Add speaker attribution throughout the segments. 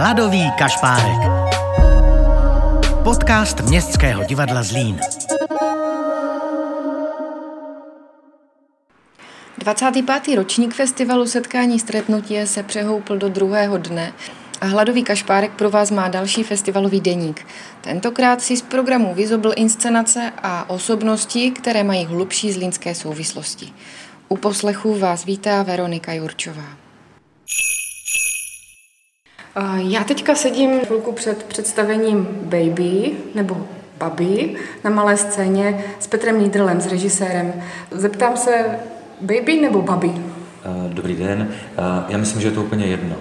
Speaker 1: Hladový kašpárek. Podcast Městského divadla Zlín.
Speaker 2: 25. ročník festivalu Setkání stretnutí se přehoupl do druhého dne a Hladový kašpárek pro vás má další festivalový deník. Tentokrát si z programu vyzobl inscenace a osobnosti, které mají hlubší zlínské souvislosti. U poslechu vás vítá Veronika Jurčová. Já teďka sedím chvilku před představením Baby, nebo Baby, na malé scéně s Petrem Nídrlem, s režisérem. Zeptám se, Baby nebo Baby?
Speaker 3: Dobrý den. Já myslím, že je to úplně jedno.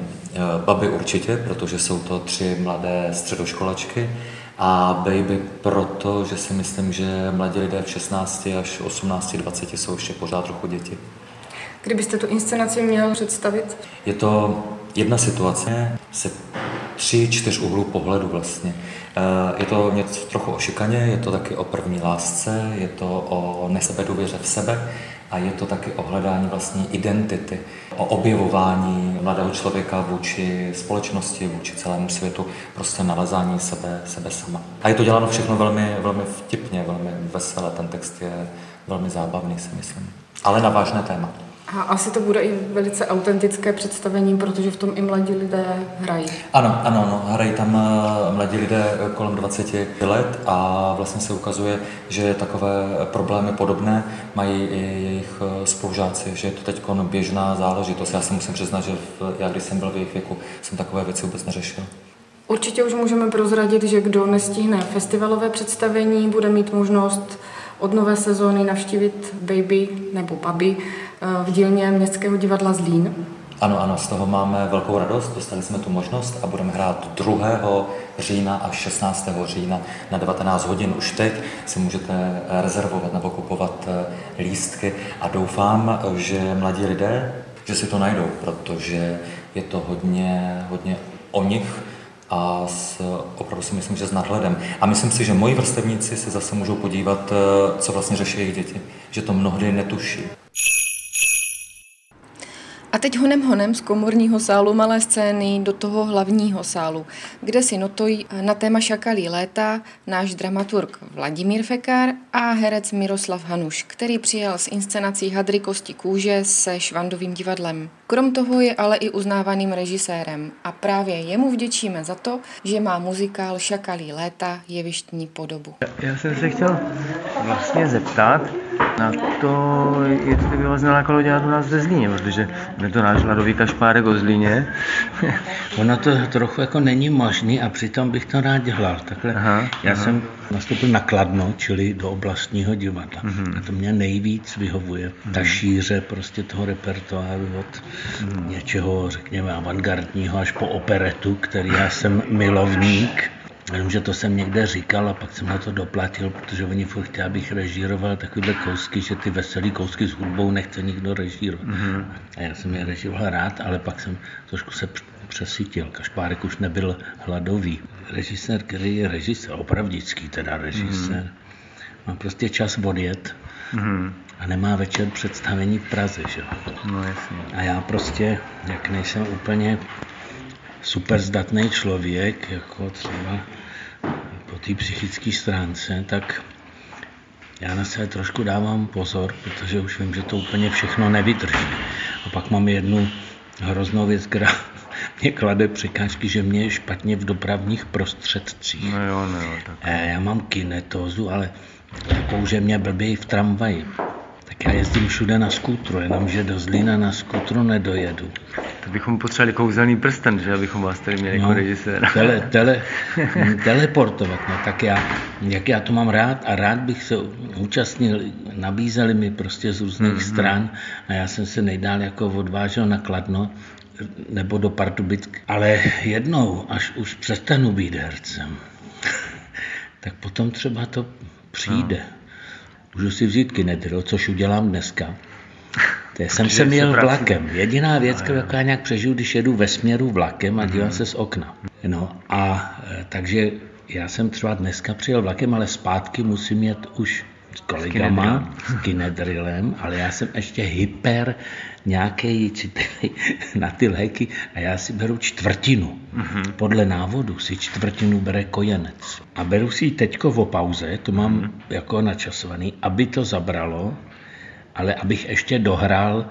Speaker 3: Baby určitě, protože jsou to tři mladé středoškolačky a Baby proto, že si myslím, že mladí lidé v 16 až 18, 20 jsou ještě pořád trochu děti.
Speaker 2: Kdybyste tu inscenaci měl představit?
Speaker 3: Je to jedna situace se tři, čtyř úhlů pohledu vlastně. Je to něco trochu o šikaně, je to taky o první lásce, je to o nesebedůvěře v sebe a je to taky o hledání vlastní identity, o objevování mladého člověka vůči společnosti, vůči celému světu, prostě nalezání sebe, sebe sama. A je to děláno všechno velmi, velmi vtipně, velmi veselé, ten text je velmi zábavný, si myslím. Ale na vážné téma.
Speaker 2: A asi to bude i velice autentické představení, protože v tom i mladí lidé hrají.
Speaker 3: Ano, ano, ano hrají tam eh, mladí lidé kolem 20 let a vlastně se ukazuje, že takové problémy podobné mají i jejich eh, spolužáci, že je to teď běžná záležitost. Já si musím přiznat, že já když jsem byl v jejich věku, jsem takové věci vůbec neřešil.
Speaker 2: Určitě už můžeme prozradit, že kdo nestihne festivalové představení, bude mít možnost od nové sezóny navštívit Baby nebo Baby eh, v dílně Městského divadla Zlín.
Speaker 3: Ano, ano, z toho máme velkou radost, dostali jsme tu možnost a budeme hrát 2. října až 16. října na 19 hodin. Už teď si můžete rezervovat nebo kupovat eh, lístky a doufám, že mladí lidé, že si to najdou, protože je to hodně, hodně o nich, a s, opravdu si myslím, že s nadhledem. A myslím si, že moji vrstevníci si zase můžou podívat, eh, co vlastně řeší jejich děti. Že to mnohdy netuší.
Speaker 2: A teď honem honem z komorního sálu malé scény do toho hlavního sálu, kde si notují na téma Šakalí léta náš dramaturg Vladimír Fekár a herec Miroslav Hanuš, který přijel s inscenací Hadry kosti kůže se Švandovým divadlem. Krom toho je ale i uznávaným režisérem a právě jemu vděčíme za to, že má muzikál Šakalí léta jevištní podobu.
Speaker 4: Já jsem se chtěl vlastně zeptat, na to, jestli by vás nelákalo dělat u nás ve Zlíně, protože je to náš hladový kašpárek o Zlíně.
Speaker 5: ono to trochu jako není možný a přitom bych to rád dělal. Takhle aha, já aha. jsem nastoupil na Kladno, čili do oblastního divadla. Uh-huh. A to mě nejvíc vyhovuje. Uh-huh. Ta šíře prostě toho repertoáru od uh-huh. něčeho, řekněme, avantgardního až po operetu, který já jsem milovník Jenomže to jsem někde říkal a pak jsem na to doplatil, protože oni furt chtěli, abych režíroval takové kousky, že ty veselé kousky s hudbou nechce nikdo režírovat. Mm-hmm. A já jsem je režíroval rád, ale pak jsem trošku se přesytil. Kašpárek už nebyl hladový. Režisér, který je režisér, opravdický teda režisér, mm-hmm. má prostě čas odjet mm-hmm. a nemá večer představení v Praze. Že?
Speaker 4: No, jasně.
Speaker 5: A já prostě, jak nejsem úplně super zdatný člověk, jako třeba po té psychické stránce, tak já na sebe trošku dávám pozor, protože už vím, že to úplně všechno nevydrží. A pak mám jednu hroznou věc, která mě klade překážky, že mě je špatně v dopravních prostředcích.
Speaker 4: No jo, no jo, tak.
Speaker 5: Eh, já mám kinetózu, ale takovou, že mě blbějí v tramvaji. Tak já jezdím všude na skútru, jenomže do Zlína na skútru nedojedu.
Speaker 4: To bychom potřebovali kouzelný prsten, že abychom vás tady měli jako no, jako režisér.
Speaker 5: Tele, tele, teleportovat, no tak já, jak já to mám rád a rád bych se účastnil, nabízeli mi prostě z různých mm-hmm. stran a já jsem se nejdál jako odvážel na Kladno nebo do Pardubic, ale jednou, až už přestanu být hercem, tak potom třeba to přijde. No. Můžu si vzít kinetro, což udělám dneska. To jsem se měl vlakem. Jediná věc, kterou já nějak přežiju, když jedu ve směru vlakem a dívám mhm. se z okna. No a e, takže já jsem třeba dneska přijel vlakem, ale zpátky musím jet už s kolegama, s kinedrilem, ale já jsem ještě hyper nějaký citlivý na ty léky a já si beru čtvrtinu. Mm-hmm. Podle návodu si čtvrtinu bere kojenec. A beru si ji teďko v pauze, to mám mm-hmm. jako načasovaný, aby to zabralo, ale abych ještě dohrál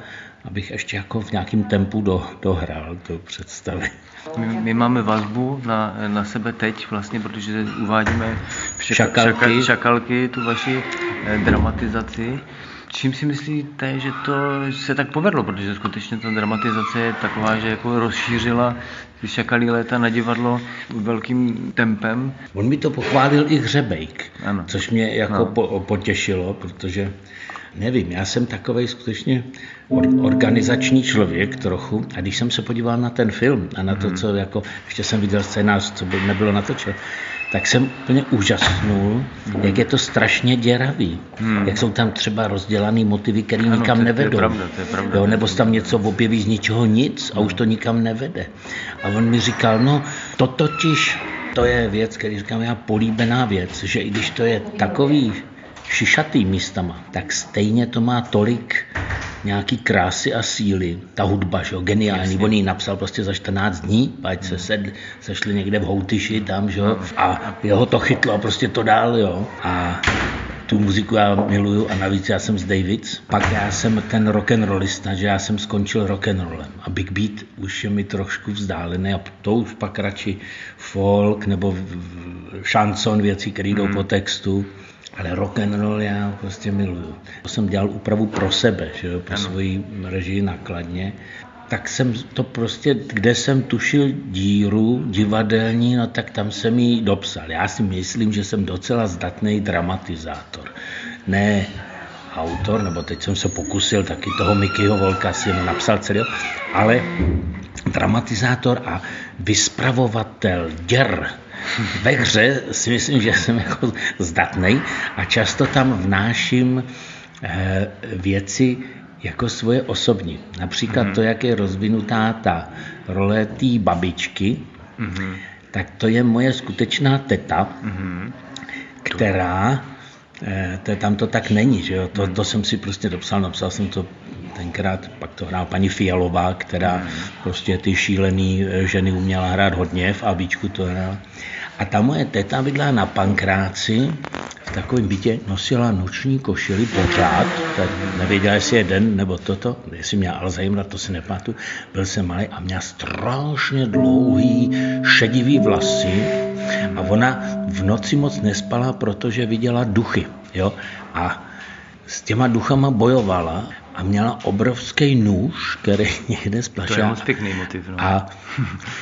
Speaker 5: abych ještě jako v nějakém tempu do, dohrál to představy.
Speaker 4: My, my máme vazbu na, na sebe teď vlastně, protože uvádíme v šaka, šakalky. šakalky tu vaši eh, dramatizaci. Čím si myslíte, že to se tak povedlo, protože skutečně ta dramatizace je taková, že jako rozšířila ty šakalí léta na divadlo velkým tempem?
Speaker 5: On mi to pochválil i Hřebejk, ano. což mě jako no. po, potěšilo, protože nevím, já jsem takový skutečně organizační člověk trochu a když jsem se podíval na ten film a na to, mhm. co jako, ještě jsem viděl scénář, co by nebylo natočeno, tak jsem úplně úžasnul, hmm. jak je to strašně děravý. Hmm. Jak jsou tam třeba rozdělaný motivy, které nikam to, nevedou. To je
Speaker 4: pravda, to je pravda,
Speaker 5: jo, nebo se tam něco objeví z ničeho nic a už to nikam nevede. A on mi říkal, no to totiž, to je věc, který říkám já, políbená věc, že i když to je takový šišatý místama, tak stejně to má tolik nějaký krásy a síly. Ta hudba, že jo, geniální. Jasně. On ji napsal prostě za 14 dní, ať se sedli, sešli někde v Houtyši tam, že jo, a jeho to chytlo a prostě to dál, jo. A tu muziku já miluju a navíc já jsem z Davids. Pak já jsem ten rock and rollista, že já jsem skončil rock and rollem a Big Beat už je mi trošku vzdálený a to už pak radši folk nebo šanson, věci, které jdou mm. po textu. Ale rock and roll já prostě miluju. Jsem dělal úpravu pro sebe, že jo, pro ano. svoji režii nakladně. Tak jsem to prostě, kde jsem tušil díru divadelní, no tak tam jsem ji dopsal. Já si myslím, že jsem docela zdatný dramatizátor. Ne autor, nebo teď jsem se pokusil taky toho Mickeyho Volka si napsal celý, ale dramatizátor a vyspravovatel děr ve hře si myslím, že jsem jako zdatný a často tam vnáším eh, věci jako svoje osobní. Například mm-hmm. to, jak je rozvinutá ta role té babičky, mm-hmm. tak to je moje skutečná teta, mm-hmm. která, eh, to, tam to tak není, že jo? To, to jsem si prostě dopsal, napsal jsem to tenkrát, pak to hrál paní Fialová, která mm. prostě ty šílený eh, ženy uměla hrát hodně, v Abíčku to hrál. A ta moje teta bydla na Pankráci, v takovém bytě nosila noční košili pořád, tak nevěděla, jestli je den nebo toto, jestli měla Alzheimer, to si nepamatuju, byl jsem malý a měla strašně dlouhý šedivý vlasy a ona v noci moc nespala, protože viděla duchy, jo, a s těma duchama bojovala a měla obrovský nůž, který někde splašila. To
Speaker 4: je moc pěkný motiv. No.
Speaker 5: A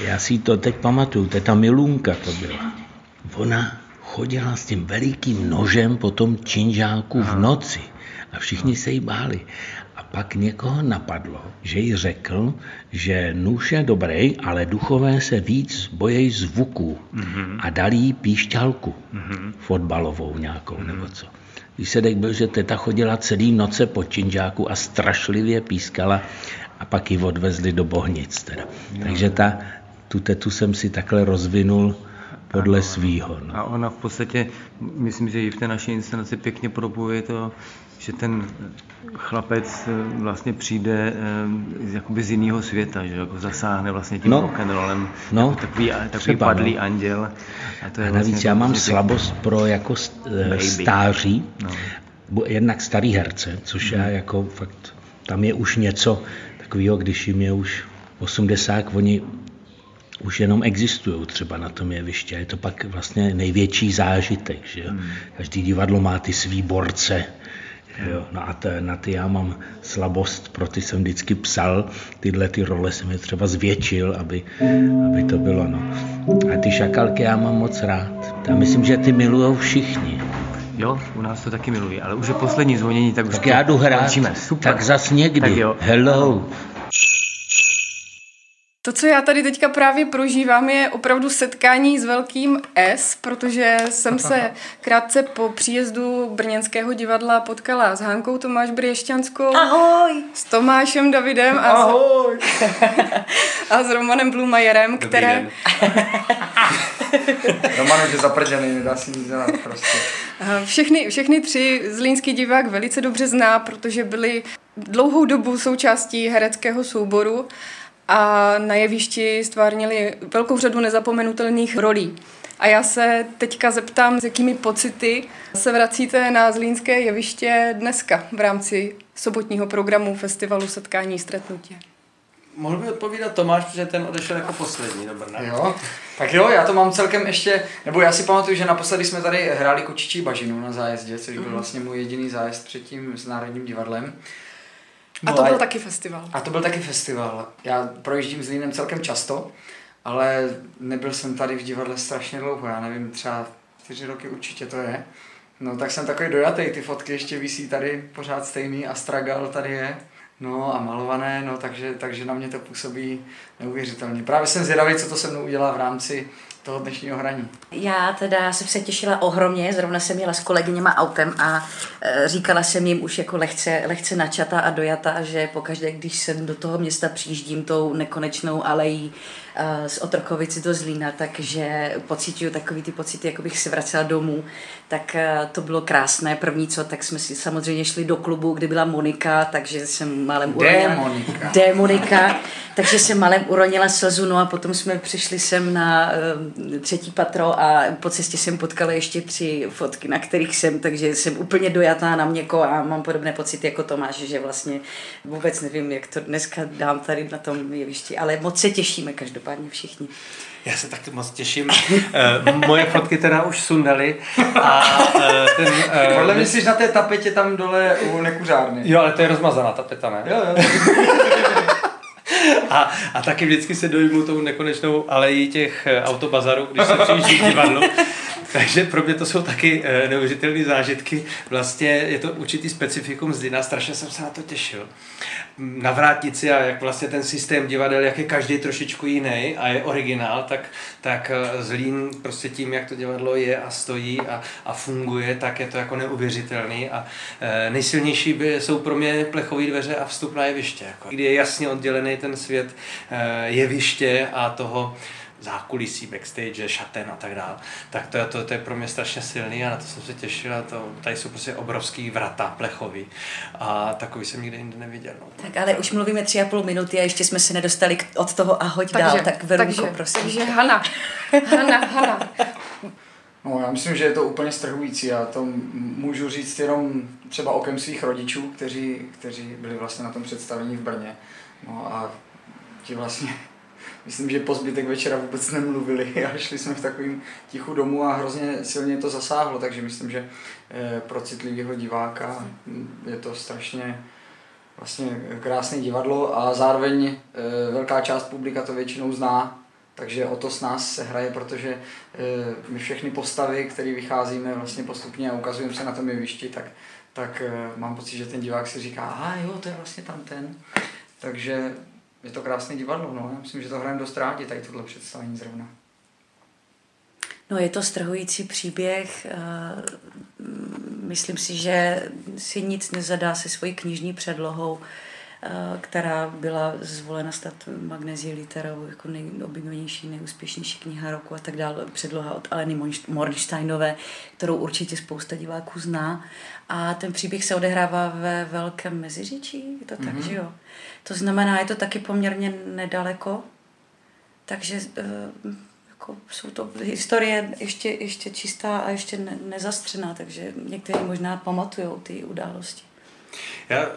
Speaker 5: já si to teď pamatuju, to je ta Milunka to byla. Ona chodila s tím velikým nožem po tom činžáku v noci a všichni se jí báli. A pak někoho napadlo, že jí řekl, že nůž je dobrý, ale duchové se víc bojejí zvuků mm-hmm. a dali jí píšťalku mm-hmm. fotbalovou nějakou mm-hmm. nebo co. Výsledek byl, že teta chodila celý noce po činžáku a strašlivě pískala a pak ji odvezli do Bohnic. Teda. Takže ta, tu tetu jsem si takhle rozvinul podle svýho. No.
Speaker 4: A ona v podstatě, myslím, že i v té naší inscenaci pěkně propuje to, že ten chlapec eh, vlastně přijde eh, jakoby z jiného světa, že jako zasáhne vlastně tím no, rock'n'rollem, no, jako takový, takový třeba, padlý no. anděl.
Speaker 5: A, to je a navíc vlastně já mám vlastně slabost pro jako eh, baby. stáří, no. jednak starý herce, což mm. já jako fakt, tam je už něco takového, když jim je už 80, oni už jenom existují třeba na tom jevišti a je to pak vlastně největší zážitek. Že jo? Hmm. Každý divadlo má ty svý borce, Jo, no a te, na ty já mám slabost, pro ty jsem vždycky psal, tyhle ty role jsem je třeba zvětšil, aby, aby to bylo. No. A ty šakalky já mám moc rád. Já myslím, že ty milujou všichni.
Speaker 4: Jo, u nás to taky milují, ale už je poslední zvonění, tak už
Speaker 5: tak já jdu hrát, Super. tak zas někdy. Tak jo. Hello.
Speaker 2: To, co já tady teďka právě prožívám, je opravdu setkání s velkým S, protože jsem se krátce po příjezdu Brněnského divadla potkala s Hankou Tomáš Briešťanskou.
Speaker 6: Ahoj!
Speaker 2: S Tomášem Davidem a,
Speaker 6: Ahoj!
Speaker 2: S, a s Romanem Blumajerem, které...
Speaker 6: Roman je zaprděný, nedá si nic dělat prostě.
Speaker 2: Všechny, všechny tři zlínský divák velice dobře zná, protože byli dlouhou dobu součástí hereckého souboru a na jevišti stvárnili velkou řadu nezapomenutelných rolí. A já se teďka zeptám, s jakými pocity se vracíte na Zlínské jeviště dneska v rámci sobotního programu Festivalu Setkání Stretnutě.
Speaker 7: Mohl by odpovídat Tomáš, protože ten odešel jako poslední do Brna.
Speaker 6: Jo, tak jo, já to mám celkem ještě, nebo já si pamatuju, že naposledy jsme tady hráli Kočičí bažinu na zájezdě, což byl mhm. vlastně můj jediný zájezd předtím s Národním divadlem.
Speaker 2: No a to byl a, taky festival.
Speaker 6: A to byl taky festival. Já projíždím s Línem celkem často, ale nebyl jsem tady v divadle strašně dlouho, já nevím, třeba čtyři roky určitě to je. No tak jsem takový dojatý, ty fotky ještě visí tady pořád stejný a Stragal tady je. No a malované, no takže, takže na mě to působí neuvěřitelně. Právě jsem zvědavý, co to se mnou udělá v rámci toho dnešního hraní.
Speaker 8: Já teda jsem se těšila ohromně, zrovna jsem jela s kolegyněma autem a e, říkala jsem jim už jako lehce, lehce načata a dojata, že pokaždé, když jsem do toho města přijíždím tou nekonečnou alejí Eh, z Otrokovic do Zlína, takže pocituju takový ty pocity, jako bych se vracela domů, tak eh, to bylo krásné. První co, tak jsme si samozřejmě šli do klubu, kde byla Monika, takže jsem malem
Speaker 6: uronila... Monika.
Speaker 8: Monika. Takže jsem malem uronila slzu, no a potom jsme přišli sem na třetí patro a po cestě jsem potkala ještě tři fotky, na kterých jsem, takže jsem úplně dojatá na měko a mám podobné pocity jako Tomáš, že vlastně vůbec nevím, jak to dneska dám tady na tom jevišti, ale moc se těšíme každopádně každopádně všichni.
Speaker 7: Já se taky moc těším. Eh, moje fotky teda už sundaly. A
Speaker 6: eh, ten... Eh, Podle mě jsi na té tapetě tam dole u nekuřárny.
Speaker 7: Jo, ale to je rozmazaná tapeta, ne?
Speaker 6: Jo, jo.
Speaker 7: A, a taky vždycky se dojmu tou nekonečnou alejí těch autobazarů, když se přijíždí k divadlu. Takže pro mě to jsou taky neuvěřitelné zážitky. Vlastně je to určitý specifikum z Dina, strašně jsem se na to těšil na vrátnici a jak vlastně ten systém divadel, jak je každý trošičku jiný a je originál, tak, tak eh, Zlín prostě tím, jak to divadlo je a stojí a, a funguje, tak je to jako neuvěřitelný a e, nejsilnější by, jsou pro mě plechové dveře a vstup na jeviště, jako, kdy je jasně oddělený ten svět jeviště a toho zákulisí, backstage, šaten a tak dále. Tak to, to, to, je pro mě strašně silný a na to jsem se těšil a to, tady jsou prostě obrovský vrata plechový a takový jsem nikdy jinde neviděl. No.
Speaker 8: Tak ale už mluvíme tři a půl minuty a ještě jsme se nedostali od toho a hoď takže, dál, tak Verunko,
Speaker 2: takže,
Speaker 8: prosím.
Speaker 2: Takže Hana, Hana, Hana.
Speaker 6: No, já myslím, že je to úplně strhující. Já to můžu říct jenom třeba okem svých rodičů, kteří, kteří byli vlastně na tom představení v Brně. No a ti vlastně myslím, že po zbytek večera vůbec nemluvili a šli jsme v takovým tichu domů a hrozně silně to zasáhlo, takže myslím, že eh, pro citlivého diváka hm, je to strašně vlastně krásné divadlo a zároveň eh, velká část publika to většinou zná, takže o to s nás se hraje, protože eh, my všechny postavy, které vycházíme vlastně postupně a ukazujeme se na tom jevišti, tak, tak mám pocit, že ten divák si říká, a jo, to je vlastně tam ten. Takže je to krásné divadlo, no. Já myslím, že to hrajeme dost rádi, tady tohle představení zrovna.
Speaker 8: No, je to strhující příběh. Eh, myslím si, že si nic nezadá se svojí knižní předlohou, která byla zvolena stát Magnezie literou jako nejoblíbenější, nejúspěšnější kniha roku a tak dále. Předloha od Aleny Mornsteinové, kterou určitě spousta diváků zná. A ten příběh se odehrává ve Velkém Meziříčí, je to tak, mm-hmm. že jo? To znamená, je to taky poměrně nedaleko, takže eh, jako jsou to historie ještě, ještě čistá a ještě ne, nezastřená, takže někteří možná pamatují ty události.
Speaker 7: Já eh,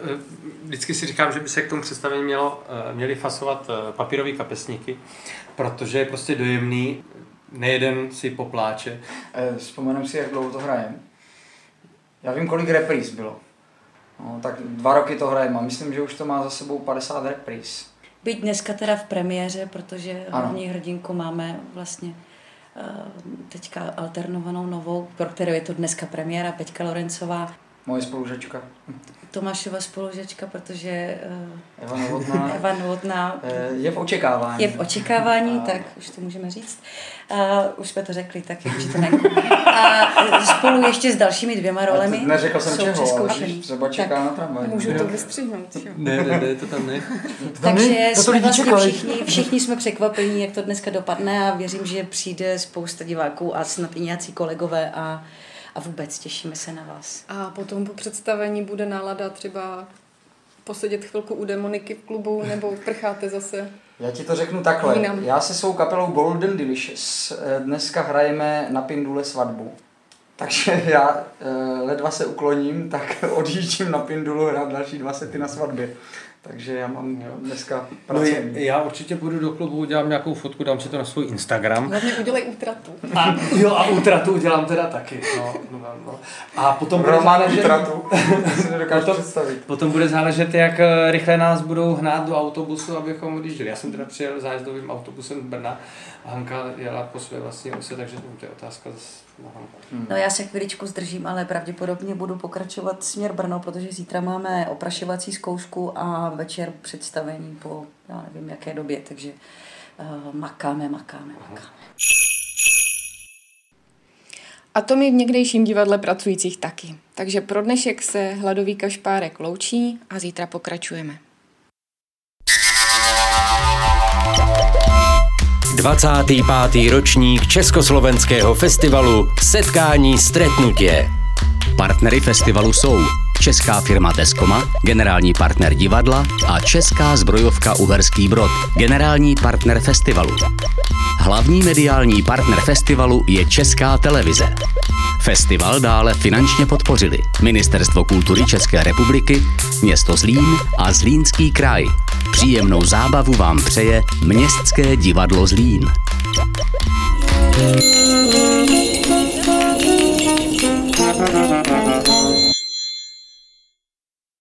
Speaker 7: vždycky si říkám, že by se k tomu představení mělo, eh, měli fasovat papírové kapesníky, protože je prostě dojemný, nejeden si popláče.
Speaker 6: Vzpomenem si, jak dlouho to hrajeme. Já vím, kolik repríz bylo. No, tak dva roky to hrajeme a myslím, že už to má za sebou 50 repríz.
Speaker 8: Byť dneska teda v premiéře, protože hlavní hrdinku máme vlastně teďka alternovanou novou, pro kterou je to dneska premiéra, Peťka Lorencová.
Speaker 6: Moje spolužačka.
Speaker 8: Tomášova spolužačka, protože
Speaker 6: uh, Eva Novotná,
Speaker 8: Eva Novotná
Speaker 6: uh, je v očekávání.
Speaker 8: Je v očekávání, a... tak už to můžeme říct. Uh, už jsme to řekli, tak je to ne. A spolu ještě s dalšími dvěma rolemi.
Speaker 6: Neřekl jsem čeho, ale třeba čeká tak, na tramvaj.
Speaker 2: Můžu to vystřihnout.
Speaker 7: Ne, ne, ne, to tam ne.
Speaker 8: Takže jsme vlastně všichni, všichni jsme překvapení, jak to dneska dopadne a věřím, že přijde spousta diváků a snad i nějací kolegové a a vůbec těšíme se na vás.
Speaker 2: A potom po představení bude nálada třeba posedět chvilku u demoniky v klubu, nebo prcháte zase?
Speaker 6: Já ti to řeknu takhle. Jinam. Já se svou kapelou Golden Delicious eh, dneska hrajeme na Pindule svatbu. Takže já eh, ledva se ukloním, tak odjíždím na Pindulu hrát další dva sety na svatbě. Takže já mám dneska pracovní.
Speaker 7: No já určitě půjdu do klubu, udělám nějakou fotku, dám si to na svůj Instagram.
Speaker 2: Hlavně udělej útratu.
Speaker 7: A, jo, a útratu udělám teda taky. No, no, no. A potom
Speaker 6: bude záležet... útratu, potom, představit.
Speaker 7: Potom bude záležet, jak eh, rychle nás budou hnát do autobusu, abychom odjížděli. Já jsem teda přijel zájezdovým autobusem z Brna a Hanka jela po své vlastní ose, takže to je otázka z.
Speaker 8: No já se chviličku zdržím, ale pravděpodobně budu pokračovat směr Brno, protože zítra máme oprašovací zkoušku a večer představení po, já nevím, jaké době, takže uh, makáme, makáme, makáme.
Speaker 2: A to mi v někdejším divadle pracujících taky. Takže pro dnešek se hladový kašpárek loučí a zítra pokračujeme.
Speaker 9: 25. ročník Československého festivalu Setkání stretnutě. Partnery festivalu jsou Česká firma Teskoma, generální partner divadla a Česká zbrojovka Uherský Brod, generální partner festivalu. Hlavní mediální partner festivalu je Česká televize. Festival dále finančně podpořili Ministerstvo kultury České republiky, město Zlín a Zlínský kraj. Příjemnou zábavu vám přeje Městské divadlo Zlín.